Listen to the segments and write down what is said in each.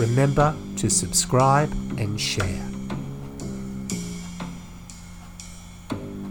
remember to subscribe and share.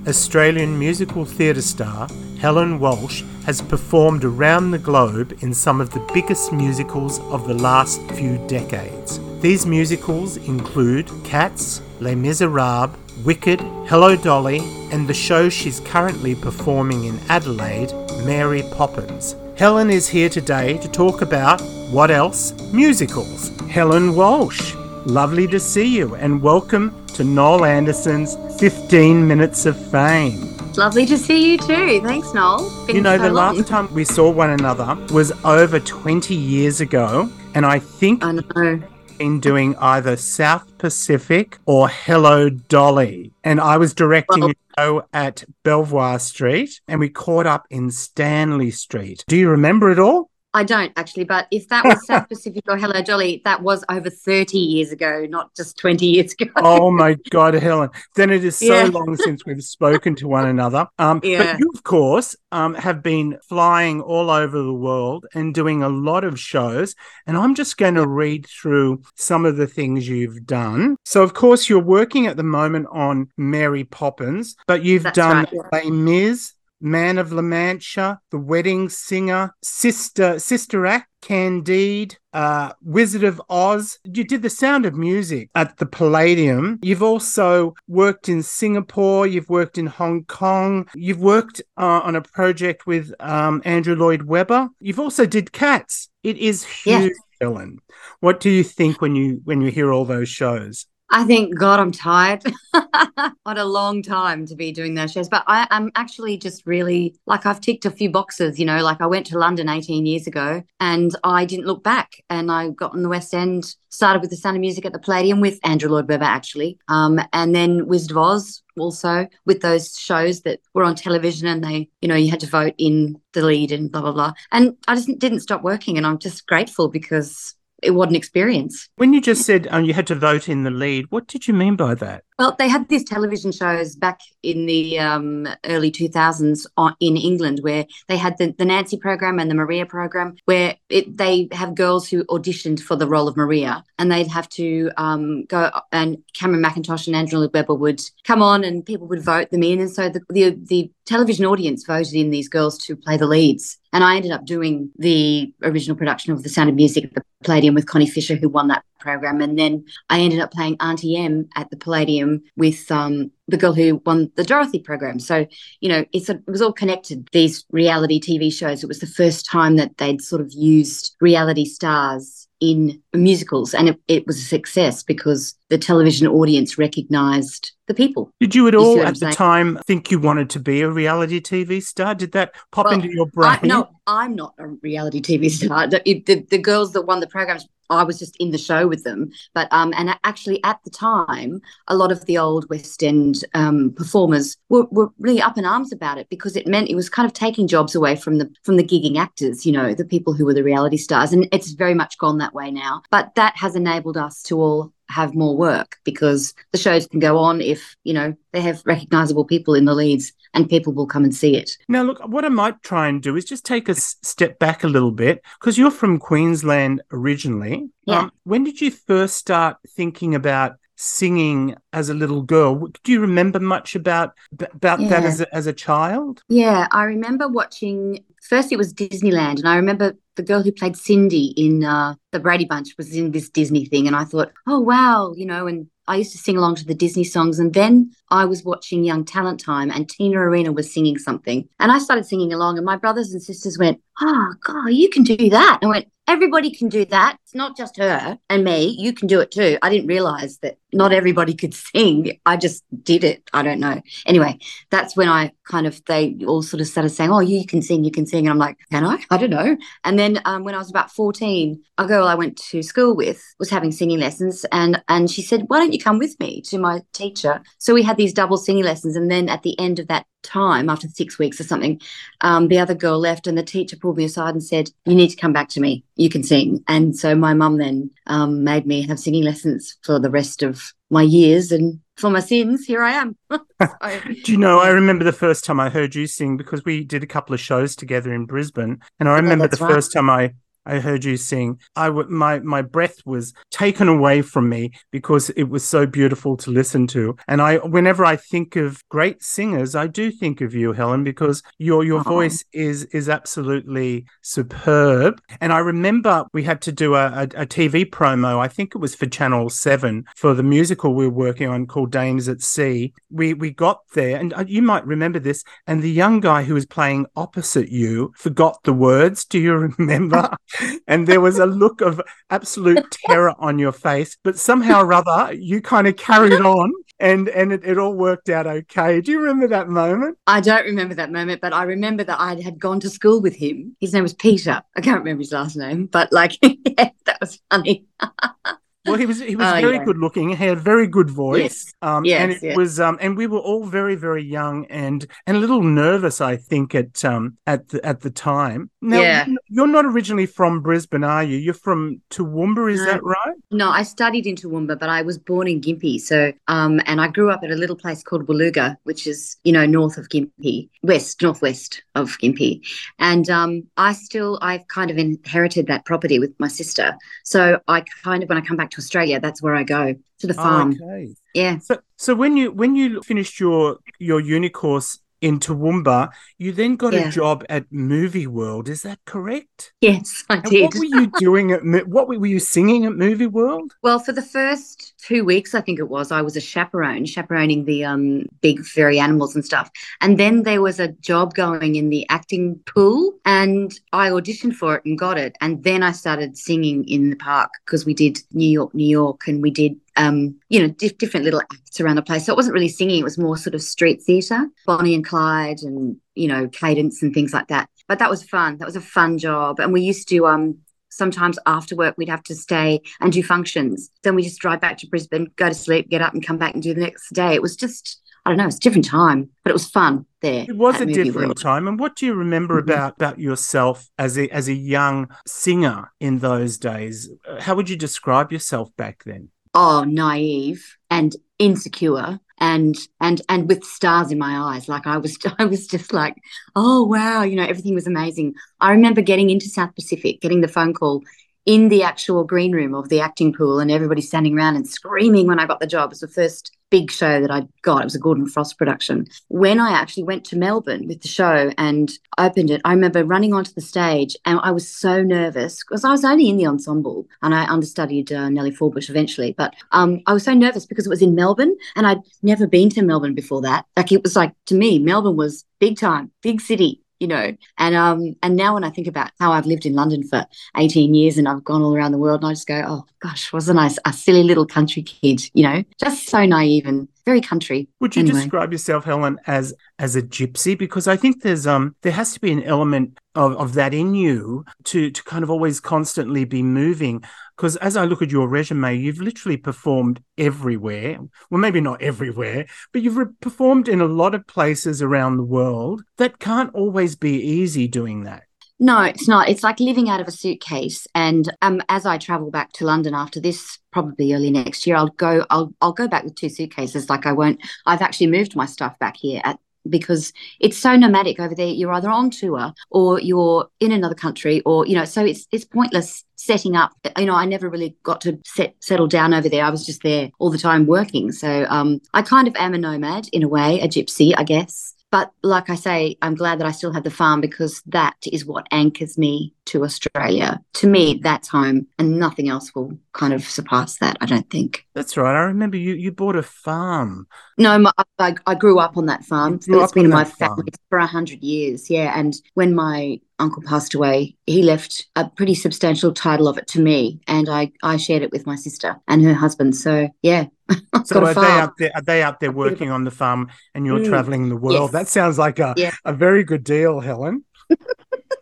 Australian musical theatre star Helen Walsh has performed around the globe in some of the biggest musicals of the last few decades. These musicals include Cats, Les Miserables, Wicked, Hello Dolly, and the show she's currently performing in Adelaide, Mary Poppins. Helen is here today to talk about what else? Musicals. Helen Walsh, lovely to see you and welcome to Noel Anderson's 15 Minutes of Fame. Lovely to see you too. Thanks, Noel. Been you know, so the long. last time we saw one another was over 20 years ago, and I think I know been doing either South Pacific or Hello Dolly. And I was directing well, a show at Belvoir Street and we caught up in Stanley Street. Do you remember it all? I don't actually, but if that was South Pacific or Hello Dolly, that was over 30 years ago, not just 20 years ago. oh my God, Helen. Then it is so yeah. long since we've spoken to one another. Um, yeah. But you, of course, um, have been flying all over the world and doing a lot of shows. And I'm just going to read through some of the things you've done. So, of course, you're working at the moment on Mary Poppins, but you've That's done right. Les Mis, Man of La Mancha, The Wedding Singer, Sister Sister Act, Candide, uh, Wizard of Oz. You did the Sound of Music at the Palladium. You've also worked in Singapore. You've worked in Hong Kong. You've worked uh, on a project with um, Andrew Lloyd Webber. You've also did Cats. It is huge, yeah. Helen. What do you think when you when you hear all those shows? I think, God, I'm tired. what a long time to be doing those shows. But I, am actually just really like I've ticked a few boxes, you know, like I went to London 18 years ago and I didn't look back. And I got on the West End, started with the Sound of Music at the Palladium with Andrew Lloyd Webber, actually. Um, and then Wizard of Oz also with those shows that were on television and they, you know, you had to vote in the lead and blah, blah, blah. And I just didn't stop working. And I'm just grateful because it what an experience. When you just said um, you had to vote in the lead, what did you mean by that? Well, they had these television shows back in the um, early 2000s on, in England where they had the, the Nancy program and the Maria program, where it, they have girls who auditioned for the role of Maria and they'd have to um, go and Cameron Mackintosh and Andrew Webber would come on and people would vote them in. And so the, the, the television audience voted in these girls to play the leads. And I ended up doing the original production of The Sound of Music at the Palladium with Connie Fisher, who won that program. And then I ended up playing Auntie M at the Palladium with um, the girl who won the Dorothy program. So, you know, it's a, it was all connected, these reality TV shows. It was the first time that they'd sort of used reality stars in musicals and it, it was a success because the television audience recognized the people. Did you at all you at the saying? time think you wanted to be a reality TV star? Did that pop well, into your brain? I, no, I'm not a reality TV star. The, the, the girls that won the programs I was just in the show with them. But um, and actually at the time, a lot of the old West End um, performers were, were really up in arms about it because it meant it was kind of taking jobs away from the from the gigging actors, you know, the people who were the reality stars. And it's very much gone that way now. But that has enabled us to all have more work because the shows can go on if you know they have recognizable people in the leads and people will come and see it now look what i might try and do is just take a step back a little bit because you're from queensland originally yeah. Um, when did you first start thinking about singing as a little girl. Do you remember much about about yeah. that as a, as a child? Yeah, I remember watching. First, it was Disneyland, and I remember the girl who played Cindy in uh, the Brady Bunch was in this Disney thing, and I thought, oh wow, you know, and I used to sing along to the Disney songs, and then I was watching Young Talent Time, and Tina Arena was singing something, and I started singing along, and my brothers and sisters went, oh God, you can do that. And I went, everybody can do that. It's not just her and me. You can do it too. I didn't realize that not everybody could sing. I just did it. I don't know. Anyway, that's when I kind of, they all sort of started saying, Oh, you can sing, you can sing. And I'm like, Can I? I don't know. And then um, when I was about 14, a girl I went to school with was having singing lessons. And, and she said, Why don't you come with me to my teacher? So we had these double singing lessons. And then at the end of that time, after six weeks or something, um, the other girl left and the teacher pulled me aside and said, You need to come back to me. You can sing. And so my mum then um, made me have singing lessons for the rest of my years. And for my sins, here I am. so, Do you know, I remember the first time I heard you sing because we did a couple of shows together in Brisbane. And I oh, remember the right. first time I I heard you sing, I w- my my breath was taken away from me because it was so beautiful to listen to. And I, whenever I think of great singers, I do think of you, Helen, because your your oh. voice is is absolutely superb. And I remember we had to do a, a, a TV promo. I think it was for Channel Seven for the musical we were working on called Dames at Sea. We we got there, and uh, you might remember this. And the young guy who was playing opposite you forgot the words. Do you remember? and there was a look of absolute terror on your face, but somehow or other you kind of carried on and and it, it all worked out okay. Do you remember that moment? I don't remember that moment, but I remember that I had gone to school with him. His name was Peter. I can't remember his last name, but like yeah, that was funny. Well, he was he was oh, very yeah. good looking. He had a very good voice. Yes. Um, yes, and it yes. was um, and we were all very very young and and a little nervous, I think, at um at the at the time. Now, yeah. you're not originally from Brisbane, are you? You're from Toowoomba, is no. that right? No, I studied in Toowoomba, but I was born in Gympie. So um, and I grew up at a little place called Woolooga, which is you know north of Gympie, west northwest of Gympie, and um, I still I've kind of inherited that property with my sister. So I kind of when I come back to Australia, that's where I go to the farm. okay. Yeah. So, so when you when you finished your your uni course in Toowoomba, you then got yeah. a job at Movie World. Is that correct? Yes, I and did. What were you doing at What were you singing at Movie World? Well, for the first two weeks, I think it was, I was a chaperone, chaperoning the um, big furry animals and stuff. And then there was a job going in the acting pool, and I auditioned for it and got it. And then I started singing in the park because we did New York, New York, and we did um, you know, di- different little acts around the place. So it wasn't really singing; it was more sort of street theatre, Bonnie and Clyde, and you know, cadence and things like that. But that was fun. That was a fun job, and we used to um, sometimes after work we'd have to stay and do functions. Then we just drive back to Brisbane, go to sleep, get up, and come back and do the next day. It was just I don't know, it's a different time, but it was fun there. It was a different World. time. And what do you remember mm-hmm. about about yourself as a as a young singer in those days? How would you describe yourself back then? Oh naive and insecure and and and with stars in my eyes. Like i was i was just like oh wow you know everything was amazing. I remember getting into south pacific getting the phone call in the actual green room of the acting pool and everybody standing around and screaming when i got the job. It was the first big show that I got. It was a Gordon Frost production. When I actually went to Melbourne with the show and opened it, I remember running onto the stage and I was so nervous because I was only in the ensemble and I understudied uh, Nellie Forbush eventually. But um, I was so nervous because it was in Melbourne and I'd never been to Melbourne before that. Like it was like to me, Melbourne was big time, big city you know and um and now when i think about how i've lived in london for 18 years and i've gone all around the world and i just go oh gosh wasn't i a silly little country kid you know? Just so naive and very country would you anyway. describe yourself helen as as a gypsy because i think there's um there has to be an element of, of that in you to to kind of always constantly be moving because as I look at your resume, you've literally performed everywhere. Well, maybe not everywhere, but you've re- performed in a lot of places around the world. That can't always be easy doing that. No, it's not. It's like living out of a suitcase. And um, as I travel back to London after this, probably early next year, I'll go. I'll I'll go back with two suitcases. Like I won't. I've actually moved my stuff back here at because it's so nomadic over there. You're either on tour or you're in another country, or you know, so it's it's pointless setting up. You know, I never really got to set settle down over there. I was just there all the time working. So um, I kind of am a nomad in a way, a gypsy, I guess. But like I say, I'm glad that I still have the farm because that is what anchors me to Australia. To me, that's home, and nothing else will kind of surpass that. I don't think. That's right. I remember you you bought a farm. No, my, I, I grew up on that farm. It's been in my family for a hundred years. Yeah, and when my uncle passed away, he left a pretty substantial title of it to me, and I I shared it with my sister and her husband. So yeah, so are they up there? Are they up there working on the farm, and you're mm, traveling the world? Yes. That sounds like a yeah. a very good deal, Helen.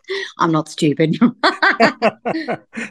I'm not stupid.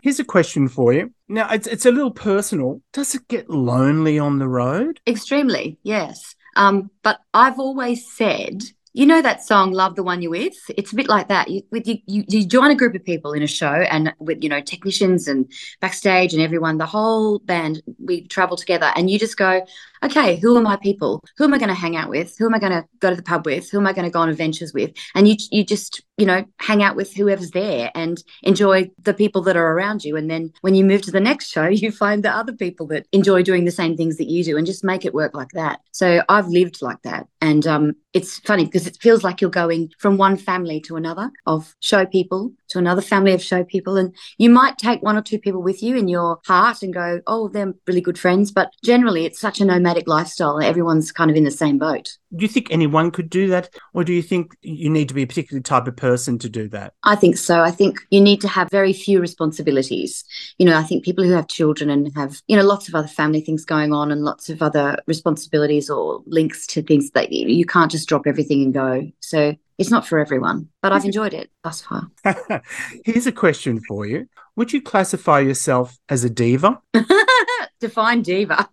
Here's a question for you. Now, it's it's a little personal. Does it get lonely on the road? Extremely, yes. Um, but I've always said you know that song love the one you're with? It's a bit like that. You, with you, you, you join a group of people in a show and with you know technicians and backstage and everyone the whole band we travel together and you just go okay, who are my people? Who am I going to hang out with? Who am I going to go to the pub with? Who am I going to go on adventures with? And you you just you know hang out with whoever's there and enjoy the people that are around you. And then when you move to the next show, you find the other people that enjoy doing the same things that you do, and just make it work like that. So I've lived like that, and um, it's funny because it feels like you're going from one family to another of show people to another family of show people, and you might take one or two people with you in your heart and go, oh, they're really good friends, but generally it's such a nomadic lifestyle, and everyone's kind of in the same boat. Do you think anyone could do that? Or do you think you need to be a particular type of person to do that? I think so. I think you need to have very few responsibilities. You know, I think people who have children and have, you know, lots of other family things going on and lots of other responsibilities or links to things that you can't just drop everything and go. So it's not for everyone, but I've enjoyed it thus far. Here's a question for you Would you classify yourself as a diva? Define diva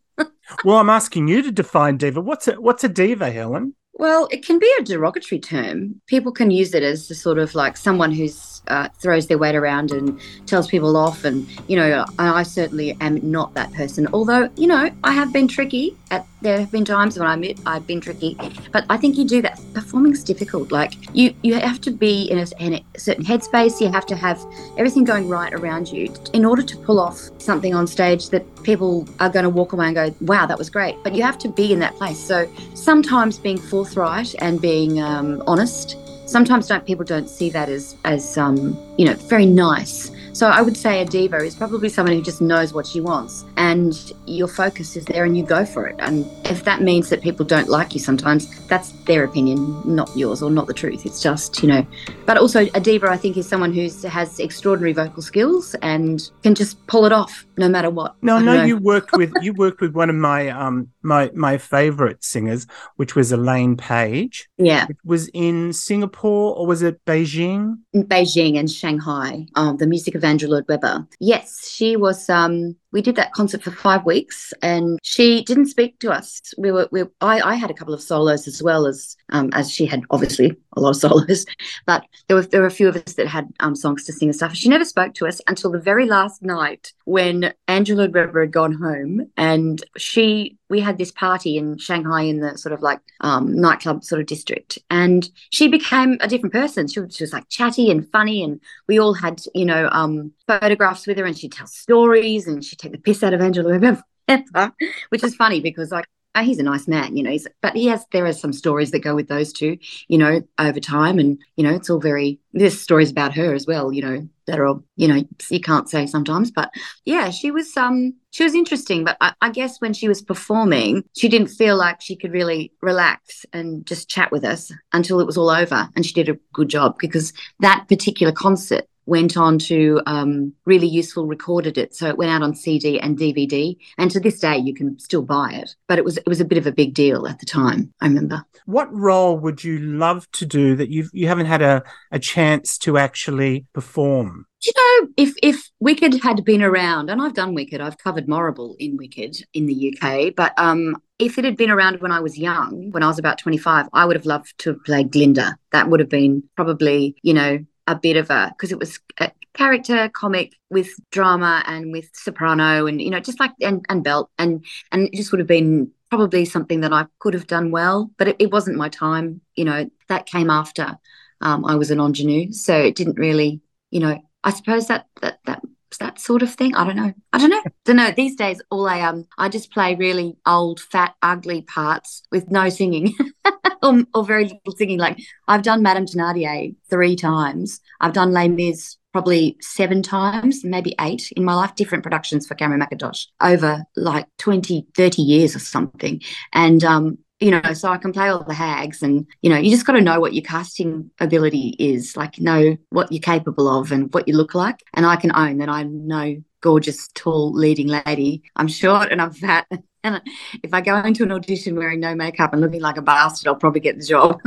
well, I'm asking you to define diva. What's a what's a diva, Helen? Well, it can be a derogatory term. People can use it as a sort of like someone who's uh, throws their weight around and tells people off. And, you know, I, certainly am not that person. Although, you know, I have been tricky. At, there have been times when I admit I've been tricky. But I think you do that. Performing's difficult. Like, you, you have to be in a, in a certain headspace. You have to have everything going right around you in order to pull off something on stage that people are going to walk away and go, wow, that was great. But you have to be in that place. So sometimes being forthright and being um, honest sometimes don't people don't see that as as um, you know very nice so I would say a diva is probably someone who just knows what she wants and your focus is there and you go for it. And if that means that people don't like you sometimes, that's their opinion, not yours or not the truth. It's just, you know. But also a diva I think is someone who has extraordinary vocal skills and can just pull it off no matter what. No, no, you worked with you worked with one of my um my my favorite singers, which was Elaine Paige. Yeah. It was in Singapore or was it Beijing? Beijing and Shanghai. Um, the music of Andrew Lloyd Webber. Yes, she was. Um, we did that concert for five weeks, and she didn't speak to us. We were. We, I, I had a couple of solos as well as um, as she had obviously a lot of solos, but there were there were a few of us that had um, songs to sing and stuff. She never spoke to us until the very last night when Andrew Lloyd Webber had gone home, and she we had this party in Shanghai in the sort of like um, nightclub sort of district, and she became a different person. She, she was like chatty and funny, and we all had you know um, photographs with her, and she'd tell stories, and she'd take the piss out of Angela Webber, which is funny because like uh, he's a nice man, you know. But he has there are some stories that go with those two, you know, over time, and you know, it's all very. There's stories about her as well, you know, that are you know you can't say sometimes, but yeah, she was um she was interesting, but I, I guess when she was performing, she didn't feel like she could really relax and just chat with us until it was all over, and she did a good job because that particular concert went on to um, really useful recorded it. So it went out on cd and dvd and to this day you can still buy it. But it was it was a bit of a big deal at the time i remember. What role would you love to do that you you haven't had a, a chance to actually perform? You know, if if Wicked had been around, and I've done Wicked, I've covered Morrible in Wicked in the UK, but um, if it had been around when I was young, when I was about 25, I would have loved to have played Glinda. That would have been probably, you know, a bit of a because it was a character comic with drama and with soprano and you know just like and, and belt and and it just would have been probably something that I could have done well but it, it wasn't my time you know that came after um, I was an ingenue so it didn't really you know I suppose that that that that sort of thing. I don't know. I don't know. I don't know. These days, all I um, I just play really old, fat, ugly parts with no singing, or, or, very little singing. Like I've done Madame Thénardier three times. I've done Les Mis probably seven times, maybe eight in my life, different productions for Cameron Mackintosh over like 20, 30 years or something. And um, you know, so I can play all the hags and, you know, you just got to know what your casting ability is, like know what you're capable of and what you look like. And I can own that I'm no gorgeous, tall leading lady. I'm short and I'm fat. And if I go into an audition wearing no makeup and looking like a bastard, I'll probably get the job.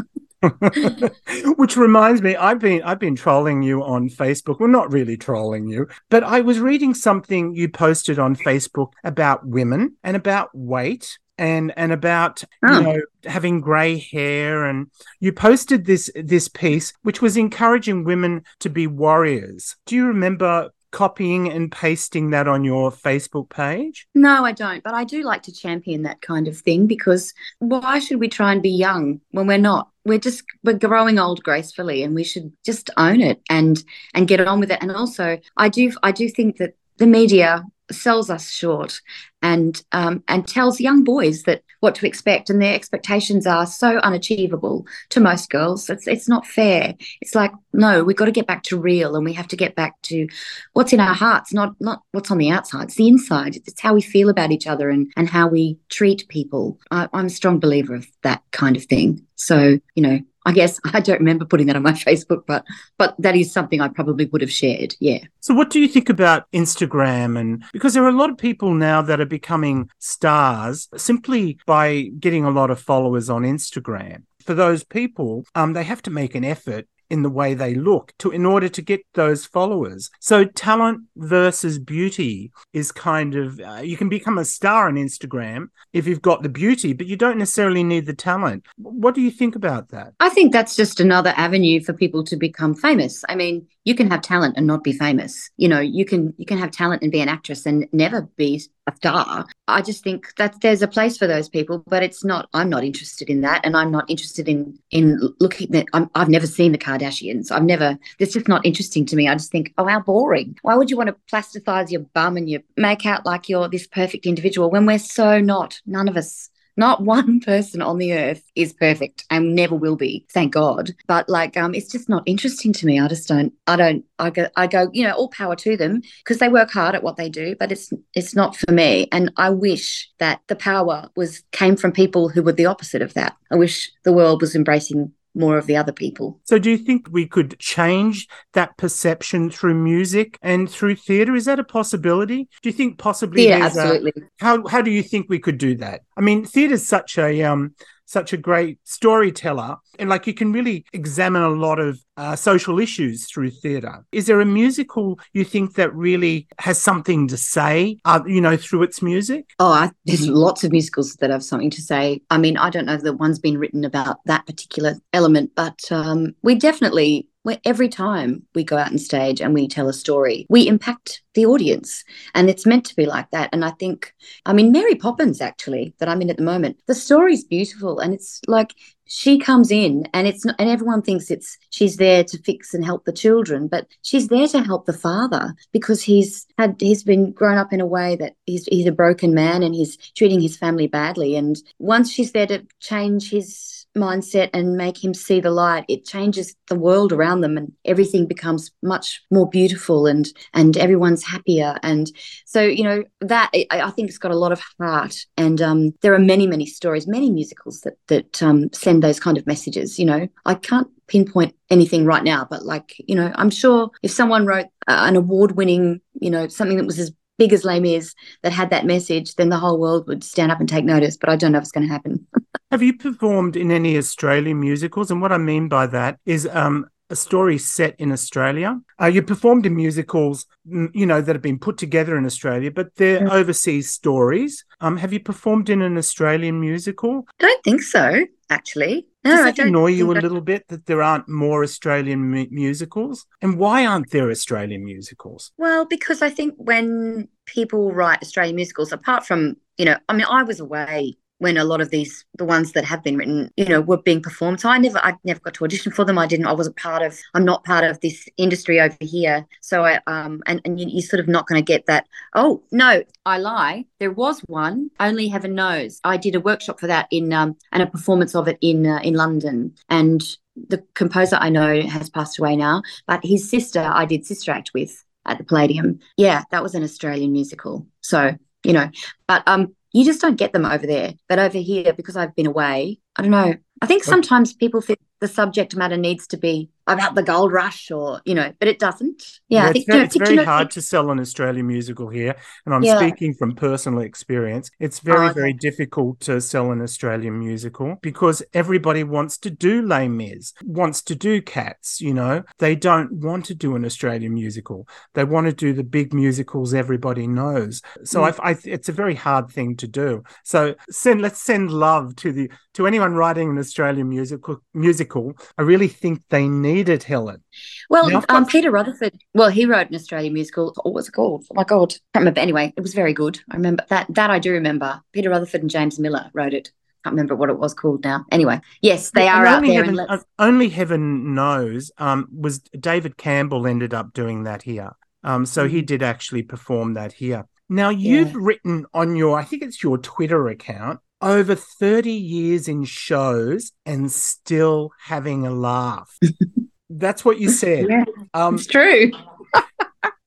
Which reminds me, I've been I've been trolling you on Facebook. Well, not really trolling you, but I was reading something you posted on Facebook about women and about weight and and about oh. you know having grey hair and you posted this this piece which was encouraging women to be warriors do you remember copying and pasting that on your Facebook page? No, I don't. But I do like to champion that kind of thing because why should we try and be young when we're not? We're just we're growing old gracefully, and we should just own it and and get on with it. And also, I do I do think that the media sells us short and um, and tells young boys that what to expect and their expectations are so unachievable to most girls. It's it's not fair. It's like no we've got to get back to real and we have to get back to what's in our hearts not not what's on the outside. It's the inside. It's how we feel about each other and and how we treat people. I, i'm a strong believer of that kind of thing. So you know I guess I don't remember putting that on my Facebook, but but that is something I probably would have shared. Yeah. So what do you think about Instagram and because there are a lot of people now that are becoming stars simply by getting a lot of followers on Instagram? For those people, um, they have to make an effort in the way they look to in order to get those followers. So talent versus beauty is kind of uh, you can become a star on Instagram if you've got the beauty, but you don't necessarily need the talent. What do you think about that? I think that's just another avenue for people to become famous. I mean, you can have talent and not be famous. You know, you can you can have talent and be an actress and never be a star. I just think that there's a place for those people, but it's not. I'm not interested in that, and I'm not interested in in looking at. i have never seen the Kardashians. I've never. It's just not interesting to me. I just think, oh, how boring. Why would you want to plasticize your bum and you make out like you're this perfect individual when we're so not? None of us. Not one person on the earth is perfect and never will be, thank God. But like, um, it's just not interesting to me. I just don't. I don't. I go. I go. You know, all power to them because they work hard at what they do. But it's it's not for me. And I wish that the power was came from people who were the opposite of that. I wish the world was embracing more of the other people. So, do you think we could change that perception through music and through theatre? Is that a possibility? Do you think possibly? Yeah, absolutely. A, how How do you think we could do that? I mean, theatre is such a um such a great storyteller and like you can really examine a lot of uh, social issues through theatre. Is there a musical you think that really has something to say uh, you know through its music? Oh I, there's lots of musicals that have something to say. I mean i don't know the one's been written about that particular element but um, we definitely where every time we go out on stage and we tell a story, we impact the audience. And it's meant to be like that. And I think, I mean, Mary Poppins, actually, that I'm in at the moment, the story's beautiful. And it's like she comes in and it's not, and everyone thinks it's she's there to fix and help the children but she's there to help the father because he's had he's been grown up in a way that he's he's a broken man and he's treating his family badly and once she's there to change his mindset and make him see the light it changes the world around them and everything becomes much more beautiful and and everyone's happier. And so you know that i, I think it's got a lot of heart. And um, there are many many stories many musicals that that um, send those kind of messages you know. I can't pinpoint anything right now but like you know i'm sure if someone wrote uh, an award winning you know something that was as big as Les Mis that had that message, then the whole world would stand up and take notice. But I don't know if it's going to happen. Have you performed in any Australian musicals? And what I mean by that is um, a story set in Australia. Uh, you performed in musicals, you know, that have been put together in Australia, but they're yeah. overseas stories. Um, have you performed in an Australian musical? I don't think so, actually. No, Does that annoy you a little bit that there aren't more Australian mu- musicals? And why aren't there Australian musicals? Well, because I think when people write Australian musicals, apart from, you know, I mean, I was away when a lot of these the ones that have been written you know were being performed. So i never i never got to audition for them. I didn't i wasn't part of i'm not part of this industry over here. So i um and, and you, are sort of not going to get that oh no i lie. There was one only heaven knows. I did a workshop for that in um and a performance of it in uh, in london. And the composer i know has passed away now but his sister i did sister act with at the palladium. Yeah that was an australian musical. So you know but um you just don't get them over there. But over here, because I've been away, I don't know. I think sometimes people think the subject matter needs to be about the gold rush or you know but it doesn't. Yeah, yeah I think, it's, you know, it's very hard to sell an australian musical here and i'm yeah. speaking from personal experience. It's very oh, okay. very difficult to sell an australian musical because everybody wants to do les mis wants to do cats you know. They don't want to do an australian musical. They want to do the big musicals everybody knows. So mm. I, I, it's a very hard thing to do. So send let's send love to the to anyone writing an australian musical musical. I really think they need it, Helen. Well, got... um, Peter Rutherford, well, he wrote an Australian musical. What was it called? Oh my God, I can't remember. Anyway, it was very good. I remember that. That I do remember. Peter Rutherford and James Miller wrote it. I can't remember what it was called now. Anyway, yes, they yeah, are out there. Heaven, uh, only heaven knows. Um, was David Campbell ended up doing that here? Um, so he did actually perform that here. Now you've yeah. written on your, I think it's your Twitter account, over 30 years in shows and still having a laugh. That's what you said. Yeah, um, it's true.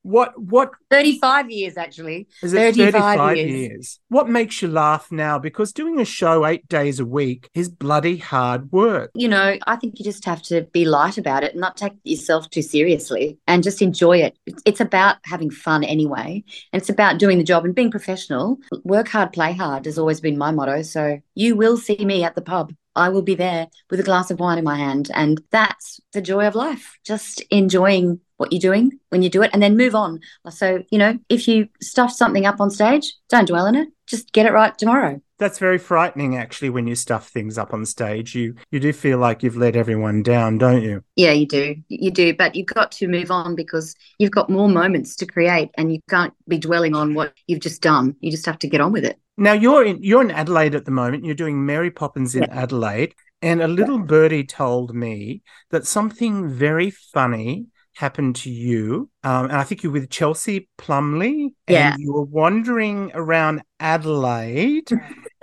What what 35 years actually. Is it 35, 35 years. years. What makes you laugh now? Because doing a show eight days a week is bloody hard work. You know, I think you just have to be light about it and not take yourself too seriously and just enjoy it. It's about having fun anyway. And it's about doing the job and being professional. Work hard, play hard has always been my motto. So you will see me at the pub. I will be there with a glass of wine in my hand. And that's the joy of life, just enjoying what you're doing when you do it and then move on. So, you know, if you stuff something up on stage, don't dwell in it, just get it right tomorrow. That's very frightening actually when you stuff things up on stage. You you do feel like you've let everyone down, don't you? Yeah, you do. You do, but you've got to move on because you've got more moments to create and you can't be dwelling on what you've just done. You just have to get on with it. Now you're in you're in Adelaide at the moment. You're doing Mary Poppins in yeah. Adelaide, and a little birdie told me that something very funny happened to you. Um, and I think you're with Chelsea Plumley, and you were wandering around Adelaide.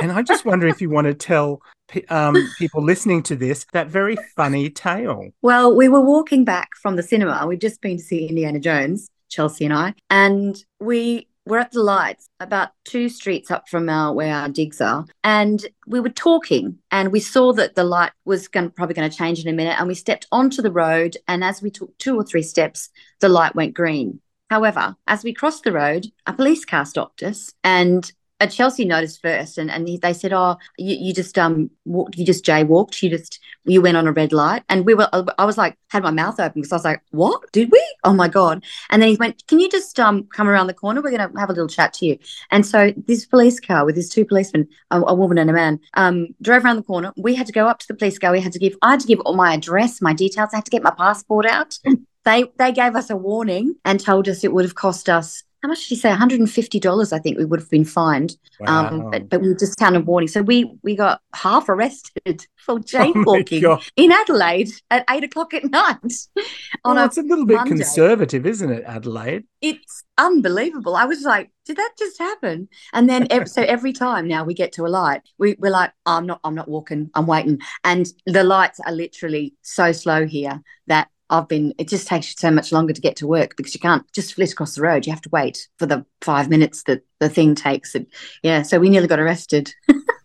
and I just wonder if you want to tell um, people listening to this that very funny tale. Well, we were walking back from the cinema. We'd just been to see Indiana Jones, Chelsea and I, and we we're at the lights about two streets up from our where our digs are and we were talking and we saw that the light was going probably going to change in a minute and we stepped onto the road and as we took two or three steps the light went green. However as we crossed the road a police car stopped us and at Chelsea noticed first, and, and they said, "Oh, you, you just um walked, you just jaywalked, you just you went on a red light." And we were, I was like, had my mouth open because I was like, "What did we? Oh my god!" And then he went, "Can you just um come around the corner? We're going to have a little chat to you." And so this police car with these two policemen, a, a, woman and a man, um drove around the corner. We had to go up to the police car. We had to give, I had to give all my address, my details. I had to get my passport out. they they gave us a warning and told us it would have cost us how much did he say? $150, I think we would have been fined. Um, wow. Um, but, but we just kind of warning. So we we got half arrested for oh jaywalking oh in Adelaide at eight o'clock at night. on well, a it's a little bit Monday. conservative, isn't it, Adelaide? It's unbelievable. I was like, did that just happen? And then every, so every time now we get to a light, we, we're like, oh, I'm not, I'm not walking, I'm waiting. And the lights are literally so slow here that I've been, it just takes you so much longer to get to work because you can't just flit across the road. You have to wait for the five minutes that the thing takes. And yeah, so we nearly got arrested.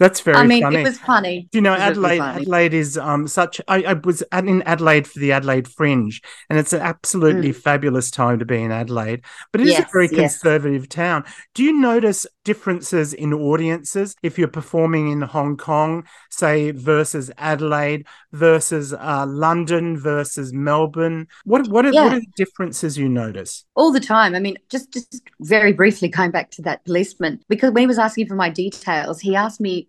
That's very. I mean, funny. it was funny. Do you know Adelaide? Adelaide is um such. I, I, was in Adelaide for the Adelaide Fringe, and it's an absolutely mm. fabulous time to be in Adelaide. But it yes, is a very conservative yes. town. Do you notice differences in audiences if you're performing in Hong Kong, say versus Adelaide versus uh, London versus Melbourne? What what are, yeah. what are the differences you notice? All the time. I mean, just just very briefly going back to that policeman because when he was asking for my details, he asked me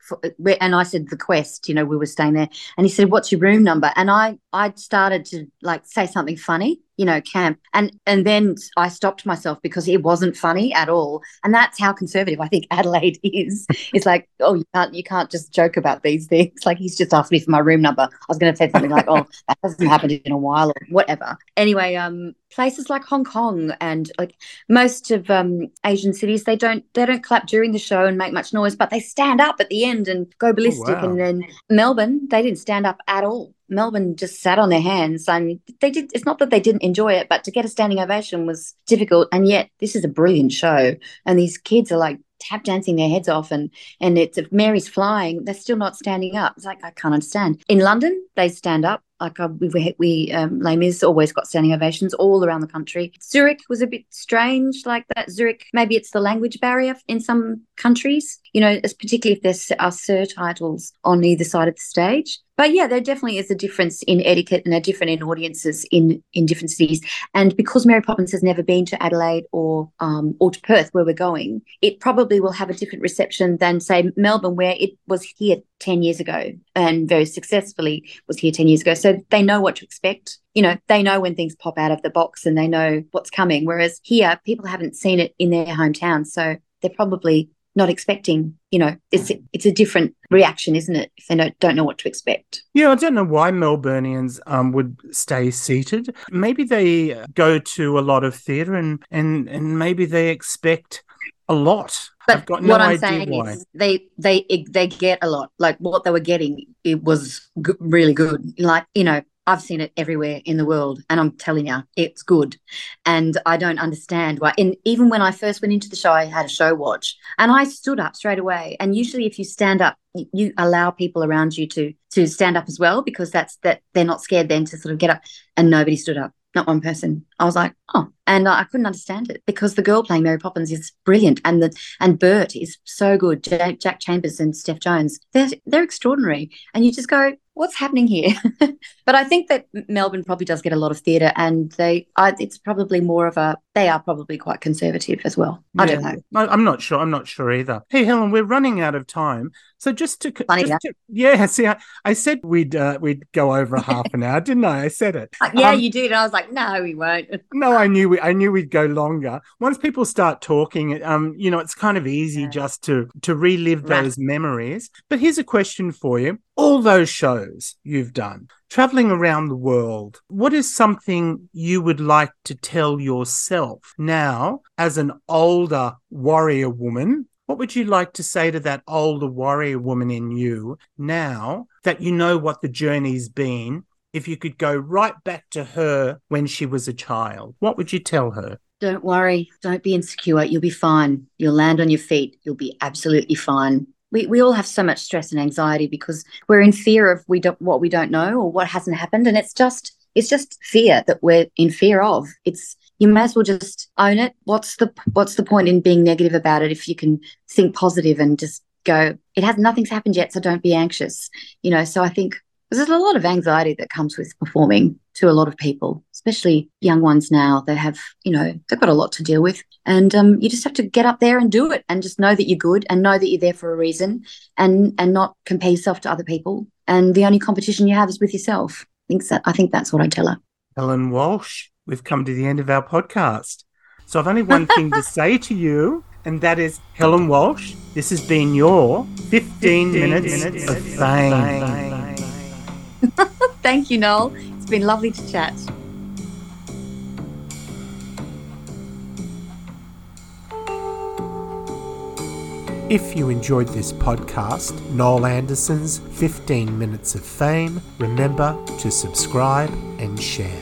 for, and I said the quest, you know, we were staying there, and he said, "What's your room number?" And I I started to like say something funny, you know, camp, and and then I stopped myself because it wasn't funny at all, and that's how conservative I think Adelaide is. it's like, oh, you can't you can't just joke about these things. Like he's just asked me for my room number. I was going to say something like, "Oh, that hasn't happened in a while," or whatever. Anyway, um, places like Hong Kong and like most of um Asian cities, they don't they don't clap during the show and make much noise, but they stand up at the end end and go oh, ballistic. Oh, wow. And then Melbourne, they didn't stand up at all. Melbourne just sat on their hands and they did it's not that they didn't enjoy it, but to get a standing ovation was difficult. And yet this is a brilliant show. And these kids are like tap dancing their heads off and and it's if Mary's flying, they're still not standing up. It's like I can't understand. In London, they stand up like uh, we, we um, Les Mis always got standing ovations all around the country. Zurich was a bit strange, like that. Zurich, maybe it's the language barrier in some countries. You know, particularly if there's are surtitles on either side of the stage. But yeah, there definitely is a difference in etiquette and a different in audiences in in different cities. And because Mary Poppins has never been to Adelaide or um, or to Perth, where we're going, it probably will have a different reception than say Melbourne, where it was here ten years ago and very successfully was here ten years ago. So they know what to expect. You know, they know when things pop out of the box and they know what's coming. Whereas here, people haven't seen it in their hometown, so they're probably not expecting you know it's it's a different reaction isn't it if they don't, don't know what to expect? Yeah i don't know why melburnians um, would stay seated. Maybe they go to a lot of theatre and and and maybe they expect a lot. But no what i'm saying why. is they they they get a lot. Like what they were getting it was really good. Like you know I've seen it everywhere in the world, and I'm telling you, it's good. And I don't understand why. And even when I first went into the show, I had a show watch, and I stood up straight away. And usually, if you stand up, you allow people around you to to stand up as well, because that's that they're not scared then to sort of get up. And nobody stood up, not one person. I was like, oh, and I couldn't understand it because the girl playing Mary Poppins is brilliant, and the and Bert is so good. Jack, Jack Chambers and Steph Jones, they're they're extraordinary, and you just go, what's happening here? but I think that Melbourne probably does get a lot of theatre, and they, I, it's probably more of a, they are probably quite conservative as well. I don't know. I'm not sure. I'm not sure either. Hey, Helen, we're running out of time, so just to, Funny, just to yeah, see, I, I said we'd uh, we'd go over a half an hour, didn't I? I said it. Uh, yeah, um, you did. I was like, no, we won't. no, I knew we, I knew we'd go longer. Once people start talking, um, you know, it's kind of easy yeah. just to to relive those memories. But here's a question for you: all those shows you've done, traveling around the world, what is something you would like to tell yourself now as an older warrior woman? What would you like to say to that older warrior woman in you now that you know what the journey's been? If you could go right back to her when she was a child, what would you tell her? Don't worry. Don't be insecure. You'll be fine. You'll land on your feet. You'll be absolutely fine we, we all have so much stress and anxiety because we're in fear of we don't what we don't know or what hasn't happened and it's just it's just fear that we're in fear of it's you may as well just own it what's the what's the point in being negative about it if you can think positive and just go it has nothing's happened yet so don't be anxious you know so i think there's a lot of anxiety that comes with performing to a lot of people, especially young ones now. They have, you know, they've got a lot to deal with. And um, you just have to get up there and do it and just know that you're good and know that you're there for a reason and and not compare yourself to other people. And the only competition you have is with yourself. I think that I think that's what I tell her. Helen Walsh, we've come to the end of our podcast. So I've only one thing to say to you, and that is Helen Walsh, this has been your 15, 15 minutes, minutes, of fame. fame. Thank you, Noel. It's been lovely to chat. If you enjoyed this podcast, Noel Anderson's 15 Minutes of Fame, remember to subscribe and share.